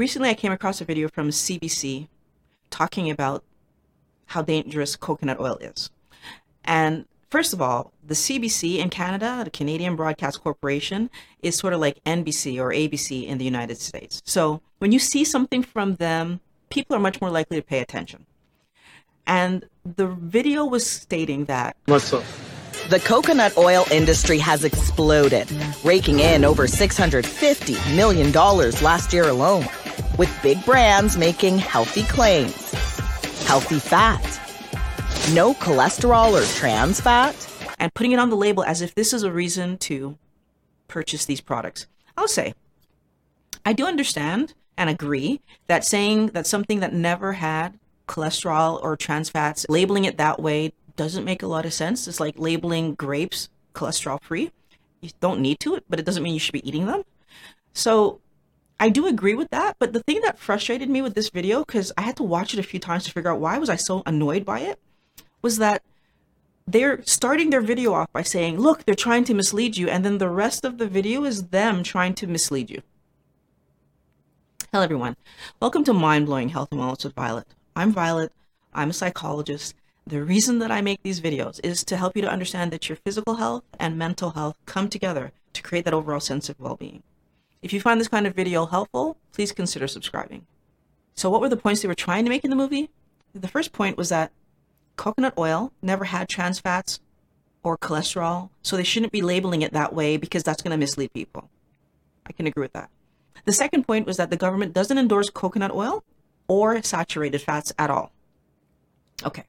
recently I came across a video from CBC talking about how dangerous coconut oil is. And first of all, the CBC in Canada, the Canadian Broadcast Corporation, is sort of like NBC or ABC in the United States. So when you see something from them, people are much more likely to pay attention. And the video was stating that What's up? The coconut oil industry has exploded, raking in over $650 million last year alone, with big brands making healthy claims. Healthy fat. No cholesterol or trans fat. and putting it on the label as if this is a reason to purchase these products. I'll say, I do understand and agree that saying that something that never had cholesterol or trans fats, labeling it that way doesn't make a lot of sense. It's like labeling grapes cholesterol free. You don't need to, but it doesn't mean you should be eating them. So I do agree with that, but the thing that frustrated me with this video, because I had to watch it a few times to figure out why was I so annoyed by it, was that they're starting their video off by saying, look, they're trying to mislead you, and then the rest of the video is them trying to mislead you. Hello, everyone. Welcome to Mind Blowing Health and Wellness with Violet. I'm Violet. I'm a psychologist. The reason that I make these videos is to help you to understand that your physical health and mental health come together to create that overall sense of well being. If you find this kind of video helpful, please consider subscribing. So, what were the points they were trying to make in the movie? The first point was that coconut oil never had trans fats or cholesterol, so they shouldn't be labeling it that way because that's going to mislead people. I can agree with that. The second point was that the government doesn't endorse coconut oil or saturated fats at all. Okay.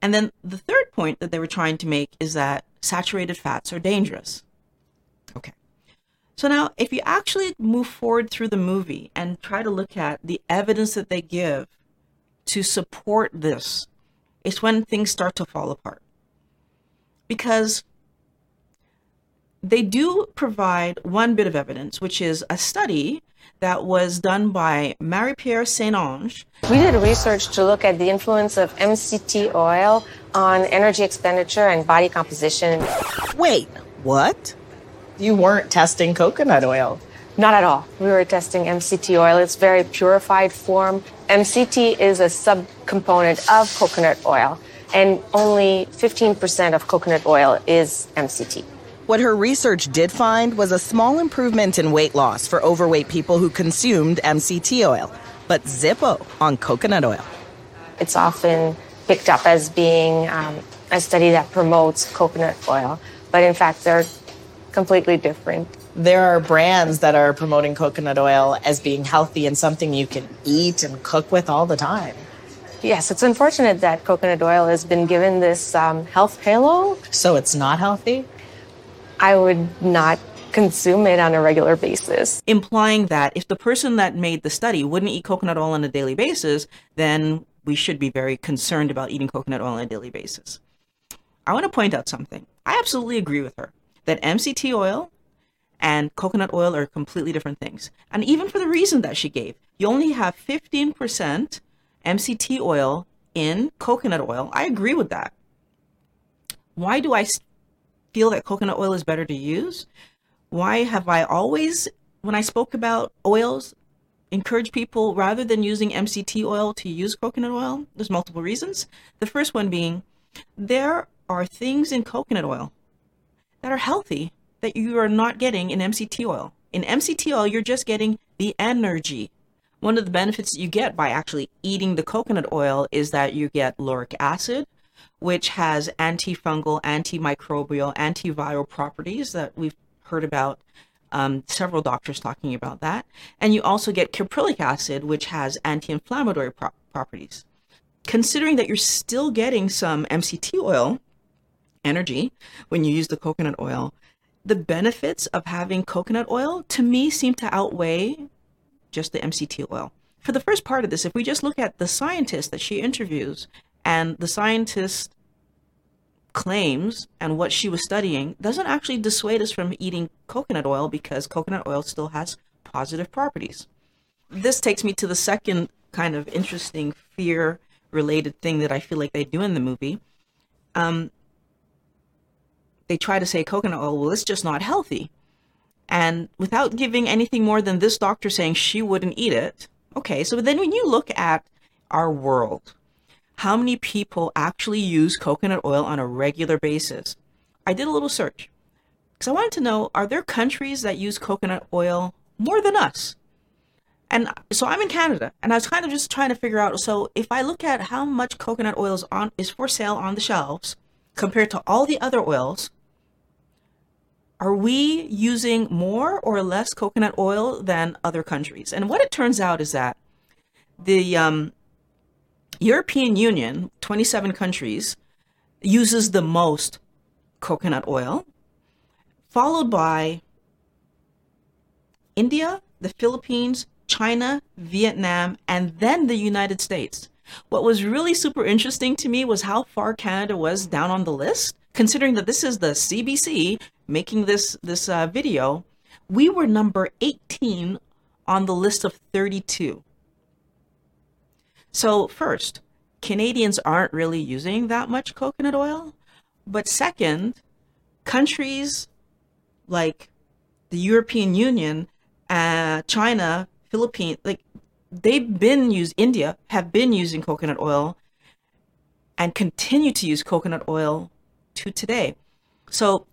And then the third point that they were trying to make is that saturated fats are dangerous. Okay. So now, if you actually move forward through the movie and try to look at the evidence that they give to support this, it's when things start to fall apart. Because they do provide one bit of evidence, which is a study that was done by Marie-Pierre St-Onge. We did research to look at the influence of MCT oil on energy expenditure and body composition. Wait, what? You weren't testing coconut oil. Not at all. We were testing MCT oil. It's very purified form. MCT is a subcomponent of coconut oil, and only 15% of coconut oil is MCT. What her research did find was a small improvement in weight loss for overweight people who consumed MCT oil, but Zippo on coconut oil. It's often picked up as being um, a study that promotes coconut oil, but in fact, they're completely different. There are brands that are promoting coconut oil as being healthy and something you can eat and cook with all the time. Yes, it's unfortunate that coconut oil has been given this um, health halo. So it's not healthy? I would not consume it on a regular basis. implying that if the person that made the study wouldn't eat coconut oil on a daily basis, then we should be very concerned about eating coconut oil on a daily basis. I want to point out something. I absolutely agree with her that MCT oil and coconut oil are completely different things. And even for the reason that she gave, you only have 15% MCT oil in coconut oil. I agree with that. Why do I feel that coconut oil is better to use? Why have I always, when I spoke about oils, encourage people rather than using MCT oil to use coconut oil? There's multiple reasons. The first one being there are things in coconut oil that are healthy that you are not getting in MCT oil. In MCT oil, you're just getting the energy. One of the benefits you get by actually eating the coconut oil is that you get lauric acid, which has antifungal, antimicrobial, antiviral properties that we've heard about um, several doctors talking about that. And you also get caprylic acid, which has anti inflammatory pro- properties. Considering that you're still getting some MCT oil energy when you use the coconut oil, the benefits of having coconut oil to me seem to outweigh just the MCT oil. For the first part of this, if we just look at the scientist that she interviews and the scientist claims and what she was studying doesn't actually dissuade us from eating coconut oil because coconut oil still has positive properties. This takes me to the second kind of interesting fear related thing that I feel like they do in the movie. Um, they try to say coconut oil, well, it's just not healthy. And without giving anything more than this doctor saying she wouldn't eat it. Okay, so then when you look at our world, how many people actually use coconut oil on a regular basis? I did a little search because I wanted to know are there countries that use coconut oil more than us? And so I'm in Canada, and I was kind of just trying to figure out. So if I look at how much coconut oil is on is for sale on the shelves compared to all the other oils, are we using more or less coconut oil than other countries? And what it turns out is that the um, European Union, 27 countries, uses the most coconut oil, followed by India, the Philippines, China, Vietnam, and then the United States. What was really super interesting to me was how far Canada was down on the list, considering that this is the CBC making this this uh, video. We were number 18 on the list of 32. So first, Canadians aren't really using that much coconut oil, but second, countries like the European Union, uh, China, Philippines, like they've been used, India have been using coconut oil and continue to use coconut oil to today. So,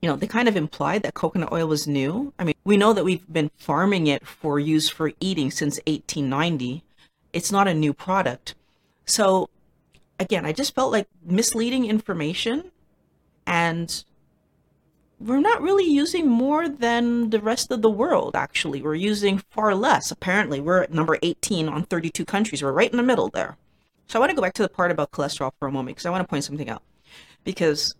you know, they kind of implied that coconut oil was new. I mean, we know that we've been farming it for use for eating since 1890. It's not a new product. So, again, I just felt like misleading information and we're not really using more than the rest of the world, actually. We're using far less, apparently. We're at number 18 on 32 countries. We're right in the middle there. So I want to go back to the part about cholesterol for a moment because I want to point something out. Because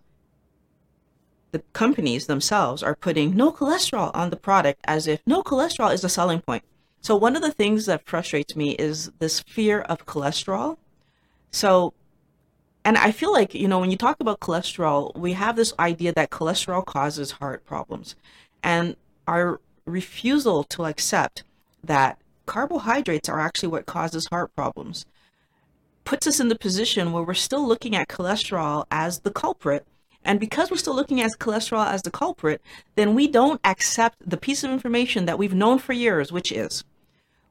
the companies themselves are putting no cholesterol on the product as if no cholesterol is a selling point. So one of the things that frustrates me is this fear of cholesterol. So and I feel like, you know, when you talk about cholesterol, we have this idea that cholesterol causes heart problems. And our refusal to accept that carbohydrates are actually what causes heart problems puts us in the position where we're still looking at cholesterol as the culprit. And because we're still looking at cholesterol as the culprit, then we don't accept the piece of information that we've known for years, which is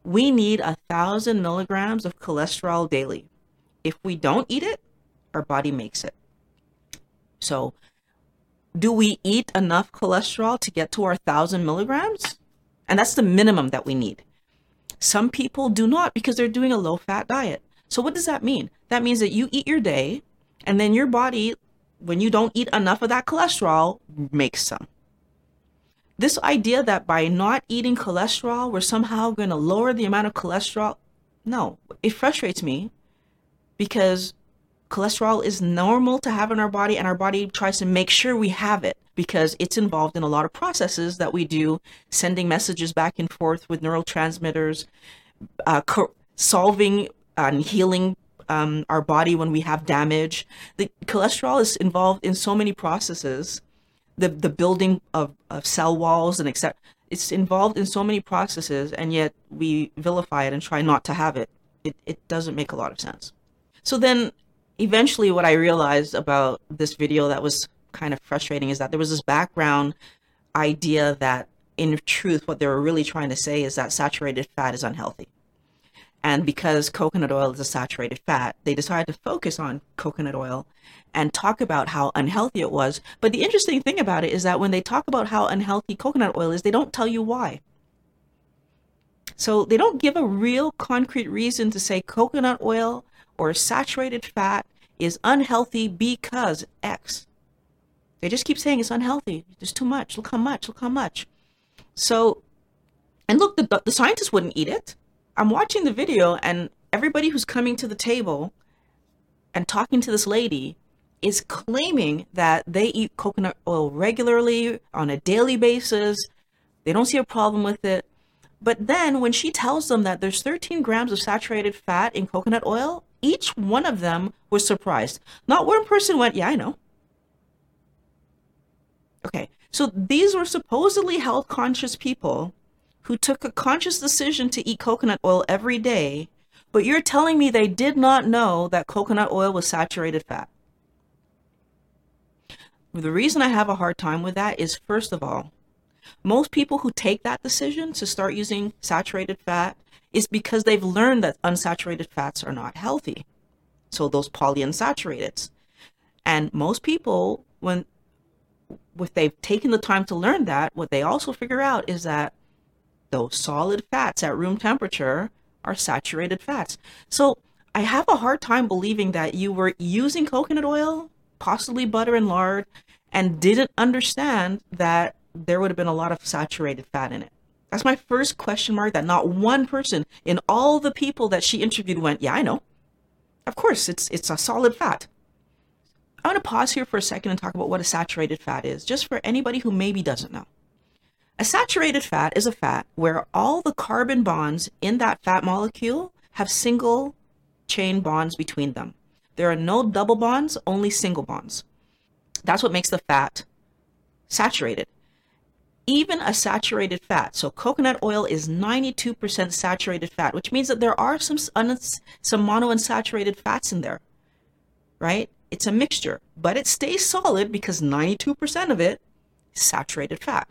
we need a thousand milligrams of cholesterol daily. If we don't eat it, our body makes it. So, do we eat enough cholesterol to get to our thousand milligrams? And that's the minimum that we need. Some people do not because they're doing a low fat diet. So, what does that mean? That means that you eat your day, and then your body, when you don't eat enough of that cholesterol, makes some. This idea that by not eating cholesterol, we're somehow going to lower the amount of cholesterol, no, it frustrates me because cholesterol is normal to have in our body and our body tries to make sure we have it because it's involved in a lot of processes that we do sending messages back and forth with neurotransmitters uh, co- solving and healing um, our body when we have damage. The cholesterol is involved in so many processes. The the building of, of cell walls and etc it's involved in so many processes and yet we vilify it and try not to have it. It, it doesn't make a lot of sense. So then eventually what I realized about this video that was kind of frustrating is that there was this background idea that in truth what they were really trying to say is that saturated fat is unhealthy. And because coconut oil is a saturated fat, they decided to focus on coconut oil and talk about how unhealthy it was. But the interesting thing about it is that when they talk about how unhealthy coconut oil is, they don't tell you why. So they don't give a real concrete reason to say coconut oil or saturated fat is unhealthy because X. They just keep saying it's unhealthy. There's too much. Look how much. Look how much. So, and look, the, the scientists wouldn't eat it. I'm watching the video, and everybody who's coming to the table and talking to this lady is claiming that they eat coconut oil regularly on a daily basis. They don't see a problem with it. But then when she tells them that there's 13 grams of saturated fat in coconut oil, each one of them was surprised. Not one person went, Yeah, I know. Okay, so these were supposedly health conscious people who took a conscious decision to eat coconut oil every day, but you're telling me they did not know that coconut oil was saturated fat. The reason I have a hard time with that is, first of all, Most people who take that decision to start using saturated fat is because they've learned that unsaturated fats are not healthy. So those polyunsaturated. And most people, when if they've taken the time to learn that, what they also figure out is that those solid fats at room temperature are saturated fats. So I have a hard time believing that you were using coconut oil, possibly butter and lard, and didn't understand that there would have been a lot of saturated fat in it. That's my first question mark that not one person in all the people that she interviewed went, "Yeah, I know." Of course, it's it's a solid fat. I want to pause here for a second and talk about what a saturated fat is, just for anybody who maybe doesn't know. A saturated fat is a fat where all the carbon bonds in that fat molecule have single chain bonds between them. There are no double bonds, only single bonds. That's what makes the fat saturated even a saturated fat. So coconut oil is 92% saturated fat, which means that there are some some monounsaturated fats in there. Right? It's a mixture, but it stays solid because 92% of it is saturated fat.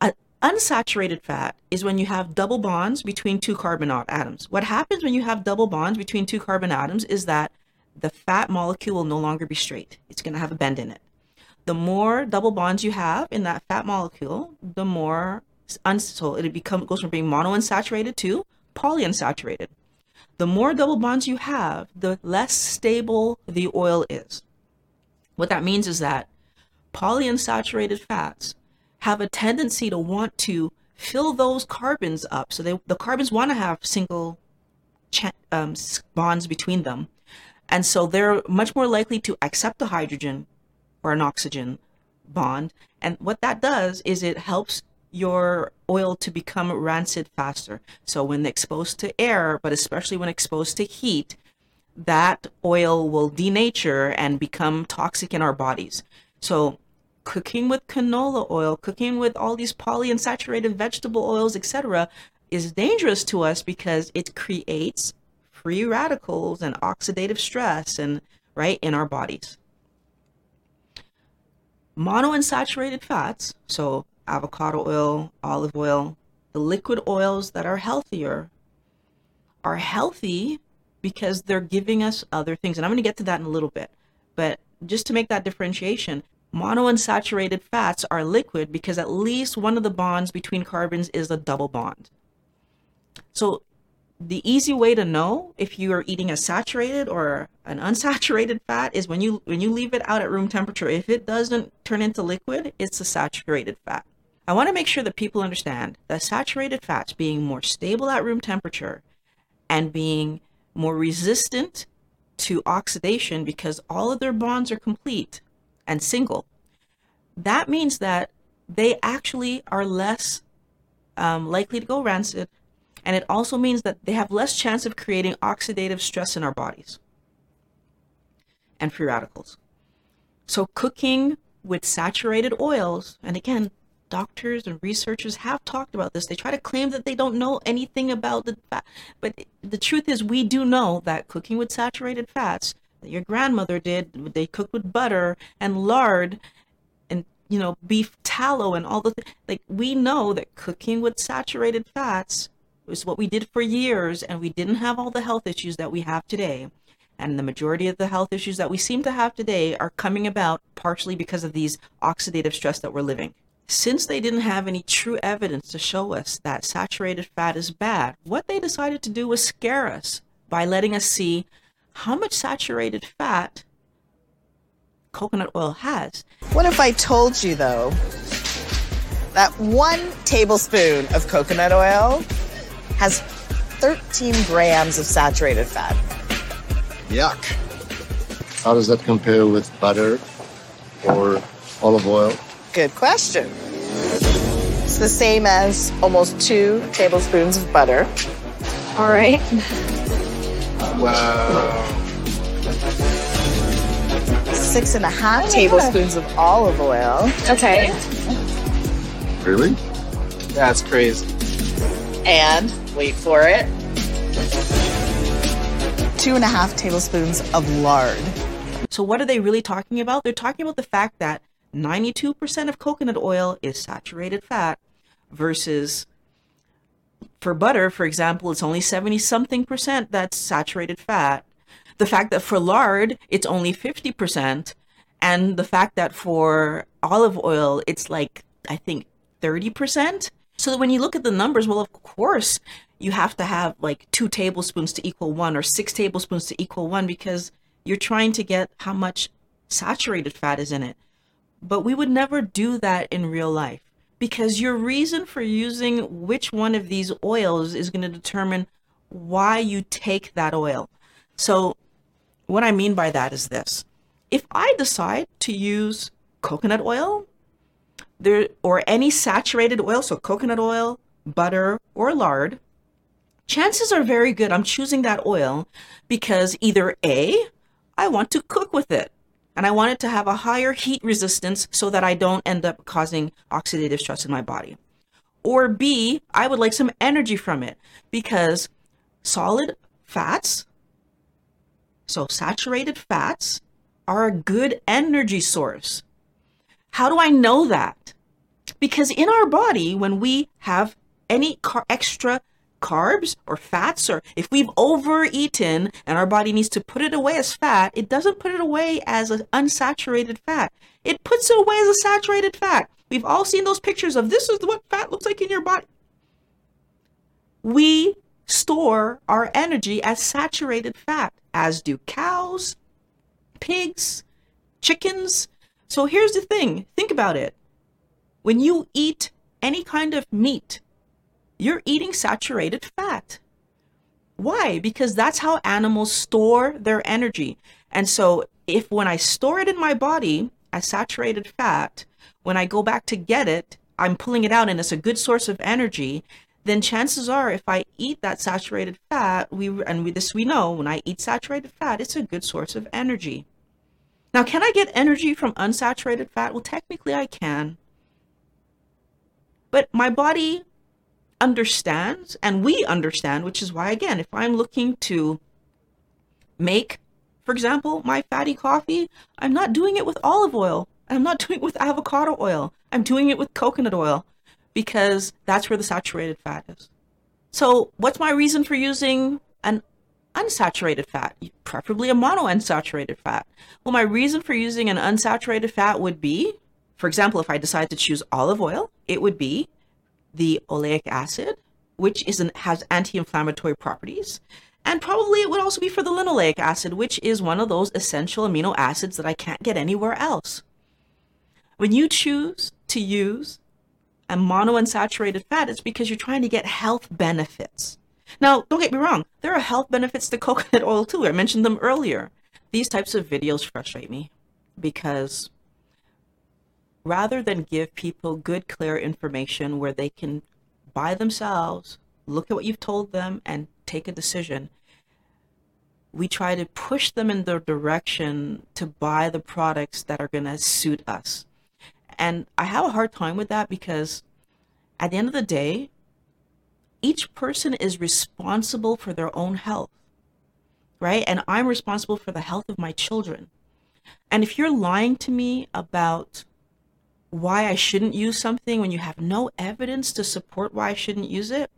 A unsaturated fat is when you have double bonds between two carbon atoms. What happens when you have double bonds between two carbon atoms is that the fat molecule will no longer be straight. It's going to have a bend in it the more double bonds you have in that fat molecule, the more so it become goes from being monounsaturated to polyunsaturated. The more double bonds you have, the less stable the oil is. What that means is that polyunsaturated fats have a tendency to want to fill those carbons up. So they, the carbons want to have single um, bonds between them. And so they're much more likely to accept the hydrogen or an oxygen bond. And what that does is it helps your oil to become rancid faster. So when exposed to air, but especially when exposed to heat, that oil will denature and become toxic in our bodies. So cooking with canola oil, cooking with all these polyunsaturated vegetable oils, etc., is dangerous to us because it creates free radicals and oxidative stress and right in our bodies monounsaturated fats, so avocado oil, olive oil, the liquid oils that are healthier, are healthy because they're giving us other things. And I'm going to get to that in a little bit. But just to make that differentiation, monounsaturated fats are liquid because at least one of the bonds between carbons is a double bond. So the easy way to know if you are eating a saturated or an unsaturated fat is when you when you leave it out at room temperature. If it doesn't turn into liquid it's a saturated fat. I want to make sure that people understand that saturated fats being more stable at room temperature and being more resistant to oxidation because all of their bonds are complete and single. That means that they actually are less um, likely to go rancid and it also means that they have less chance of creating oxidative stress in our bodies and free radicals. So cooking with saturated oils, and again, doctors and researchers have talked about this. They try to claim that they don't know anything about the fat, but the truth is we do know that cooking with saturated fats that your grandmother did, they cooked with butter and lard and you know beef tallow and all the th- like we know that cooking with saturated fats was what we did for years, and we didn't have all the health issues that we have today. And the majority of the health issues that we seem to have today are coming about partially because of these oxidative stress that we're living. Since they didn't have any true evidence to show us that saturated fat is bad, what they decided to do was scare us by letting us see how much saturated fat coconut oil has. What if I told you, though, that one tablespoon of coconut oil has 13 grams of saturated fat. Yuck. How does that compare with butter or olive oil? Good question. It's the same as almost two tablespoons of butter. All right. Wow. Six and a half oh tablespoons of olive oil. Okay. Really? That's crazy. And wait for it, two and a half tablespoons of lard. So, what are they really talking about? They're talking about the fact that 92% of coconut oil is saturated fat versus for butter, for example, it's only 70 something percent that's saturated fat. The fact that for lard, it's only 50%, and the fact that for olive oil, it's like, I think, 30%. So that when you look at the numbers, well, of course, you have to have like two tablespoons to equal one or six tablespoons to equal one because you're trying to get how much saturated fat is in it. But we would never do that in real life because your reason for using which one of these oils is going to determine why you take that oil. So, what I mean by that is this if I decide to use coconut oil, there or any saturated oil, so coconut oil, butter, or lard, chances are very good I'm choosing that oil because either A, I want to cook with it and I want it to have a higher heat resistance so that I don't end up causing oxidative stress in my body. Or B, I would like some energy from it because solid fats, so saturated fats, are a good energy source. How do I know that? Because in our body, when we have any car- extra carbs or fats, or if we've overeaten and our body needs to put it away as fat, it doesn't put it away as an unsaturated fat. It puts it away as a saturated fat. We've all seen those pictures of this is what fat looks like in your body. We store our energy as saturated fat, as do cows, pigs, chickens. So here's the thing think about it. When you eat any kind of meat, you're eating saturated fat. Why? Because that's how animals store their energy. And so, if when I store it in my body as saturated fat, when I go back to get it, I'm pulling it out and it's a good source of energy, then chances are if I eat that saturated fat, we and we, this we know, when I eat saturated fat, it's a good source of energy. Now, can I get energy from unsaturated fat? Well, technically I can. But my body understands and we understand, which is why, again, if I'm looking to make, for example, my fatty coffee, I'm not doing it with olive oil. I'm not doing it with avocado oil. I'm doing it with coconut oil because that's where the saturated fat is. So, what's my reason for using an unsaturated fat, preferably a monounsaturated fat? Well, my reason for using an unsaturated fat would be, for example, if I decide to choose olive oil, it would be the oleic acid, which is an, has anti-inflammatory properties. And probably it would also be for the linoleic acid, which is one of those essential amino acids that I can't get anywhere else. When you choose to use a monounsaturated fat, it's because you're trying to get health benefits. Now, don't get me wrong, there are health benefits to coconut oil too. I mentioned them earlier. These types of videos frustrate me because rather than give people good, clear information where they can by themselves look at what you've told them and take a decision, we try to push them in the direction to buy the products that are going to suit us. And I have a hard time with that because at the end of the day, each person is responsible for their own health, right? And I'm responsible for the health of my children. And if you're lying to me about why I shouldn't use something when you have no evidence to support why I shouldn't use it,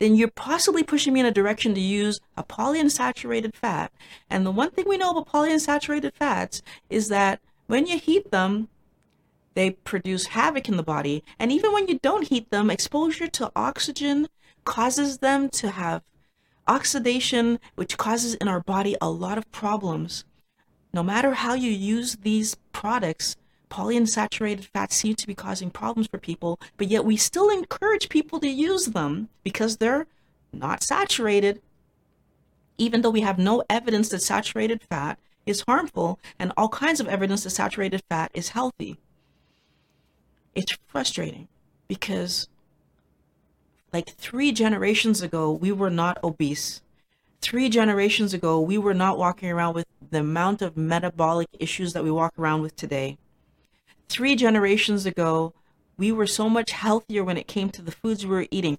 then you're possibly pushing me in a direction to use a polyunsaturated fat. And the one thing we know about polyunsaturated fats is that when you heat them, they produce havoc in the body. And even when you don't heat them, exposure to oxygen causes them to have oxidation, which causes in our body a lot of problems. No matter how you use these products, polyunsaturated fats seem to be causing problems for people, but yet we still encourage people to use them because they're not saturated, even though we have no evidence that saturated fat is harmful and all kinds of evidence that saturated fat is healthy. It's frustrating because, like three generations ago, we were not obese. Three generations ago, we were not walking around with the amount of metabolic issues that we walk around with today three generations ago, we were so much healthier when it came to the foods we were eating.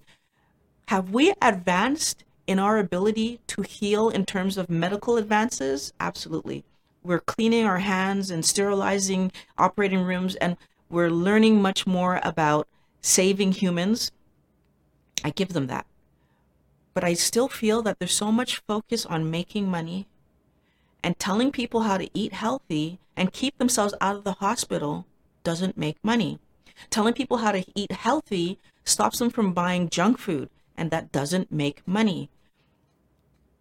Have we advanced in our ability to heal in terms of medical advances? Absolutely. we're cleaning our hands and sterilizing operating rooms and we're learning much more about saving humans. I give them that. But I still feel that there's so much focus on making money and telling people how to eat healthy and keep themselves out of the hospital doesn't make money. Telling people how to eat healthy stops them from buying junk food, and that doesn't make money.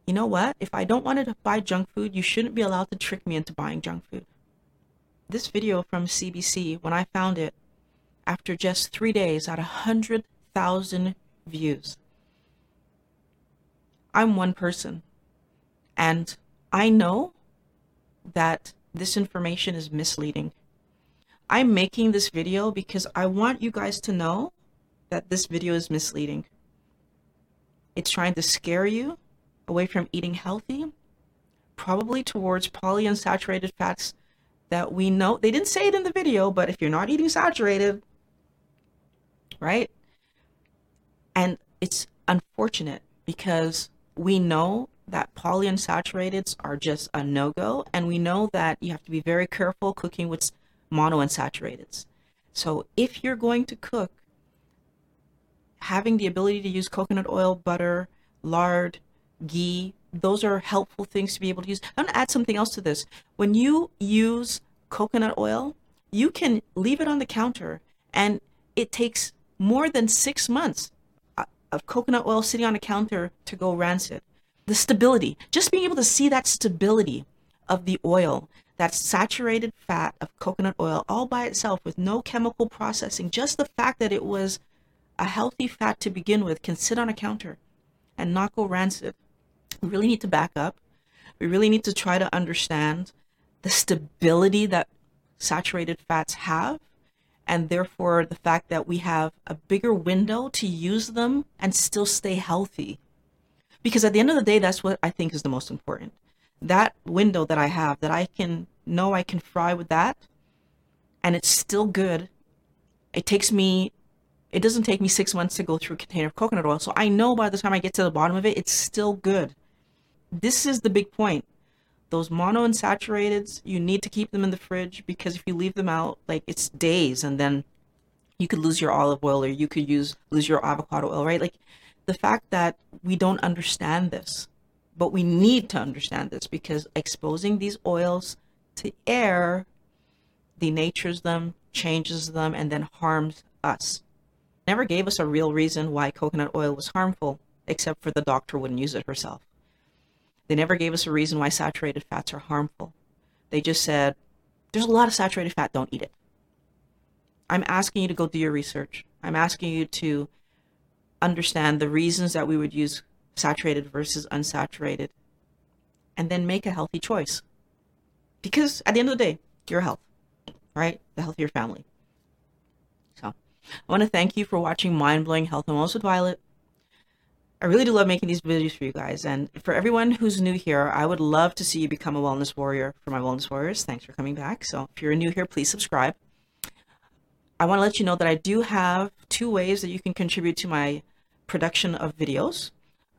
You know what? If I don't want to buy junk food, you shouldn't be allowed to trick me into buying junk food. This video from CBC, when I found it, after just three days, at 100,000 views. I'm one person, and I know that this information is misleading. I'm making this video because I want you guys to know that this video is misleading. It's trying to scare you away from eating healthy, probably towards polyunsaturated fats that we know they didn't say it in the video, but if you're not eating saturated, right? And it's unfortunate because we know that polyunsaturated are just a no-go and we know that you have to be very careful cooking with monounsaturated. So if you're going to cook, having the ability to use coconut oil, butter, lard, ghee, those are helpful things to be able to use. I'm going to add something else to this. When you use coconut oil, you can leave it on the counter and it takes more than six months uh, of coconut oil sitting on a counter to go rancid. The stability, just being able to see that stability of the oil, that saturated fat of coconut oil all by itself with no chemical processing, just the fact that it was a healthy fat to begin with can sit on a counter and not go rancid. We really need to back up. We really need to try to understand the stability that saturated fats have and therefore the fact that we have a bigger window to use them and still stay healthy. Because at the end of the day, that's what I think is the most important. That window that I have, that I can know I can fry with that, and it's still good. It takes me, it doesn't take me six months to go through a container of coconut oil. So I know by the time I get to the bottom of it, it's still good. This is the big point. Those monounsaturated, you need to keep them in the fridge because if you leave them out, like it's days and then you could lose your olive oil or you could use lose your avocado oil, right? Like the fact that we don't understand this, but we need to understand this because exposing these oils to air denatures them, changes them, and then harms us. Never gave us a real reason why coconut oil was harmful, except for the doctor wouldn't use it herself. They never gave us a reason why saturated fats are harmful. They just said, there's a lot of saturated fat, don't eat it. I'm asking you to go do your research. I'm asking you to understand the reasons that we would use saturated versus unsaturated and then make a healthy choice. Because at the end of the day, your health, right? The health of your family. So I want to thank you for watching Mind Blowing Health and Wellness with Violet. I really do love making these videos for you guys. And for everyone who's new here, I would love to see you become a wellness warrior for my wellness warriors. Thanks for coming back. So if you're new here, please subscribe. I want to let you know that I do have two ways that you can contribute to my production of videos.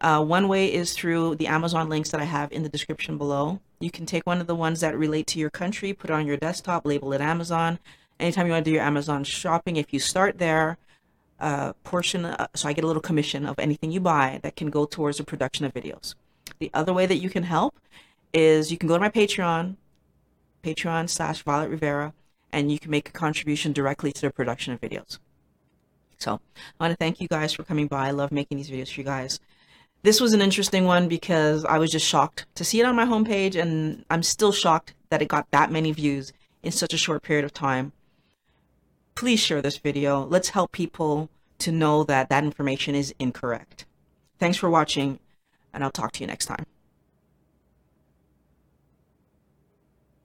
Uh, one way is through the Amazon links that I have in the description below. You can take one of the ones that relate to your country, put it on your desktop, label it Amazon. Anytime you want to do your Amazon shopping, if you start there, uh, portion, so I get a little commission of anything you buy that can go towards the production of videos. The other way that you can help is you can go to my Patreon, Patreon slash Violet Reveira, and you can make a contribution directly to the production of videos. So I want to thank you guys for coming by. I love making these videos for you guys. This was an interesting one because I was just shocked to see it on my homepage, and I'm still shocked that it got that many views in such a short period of time please share this video. Let's help people to know that that information is incorrect. Thanks for watching, and I'll talk to you next time.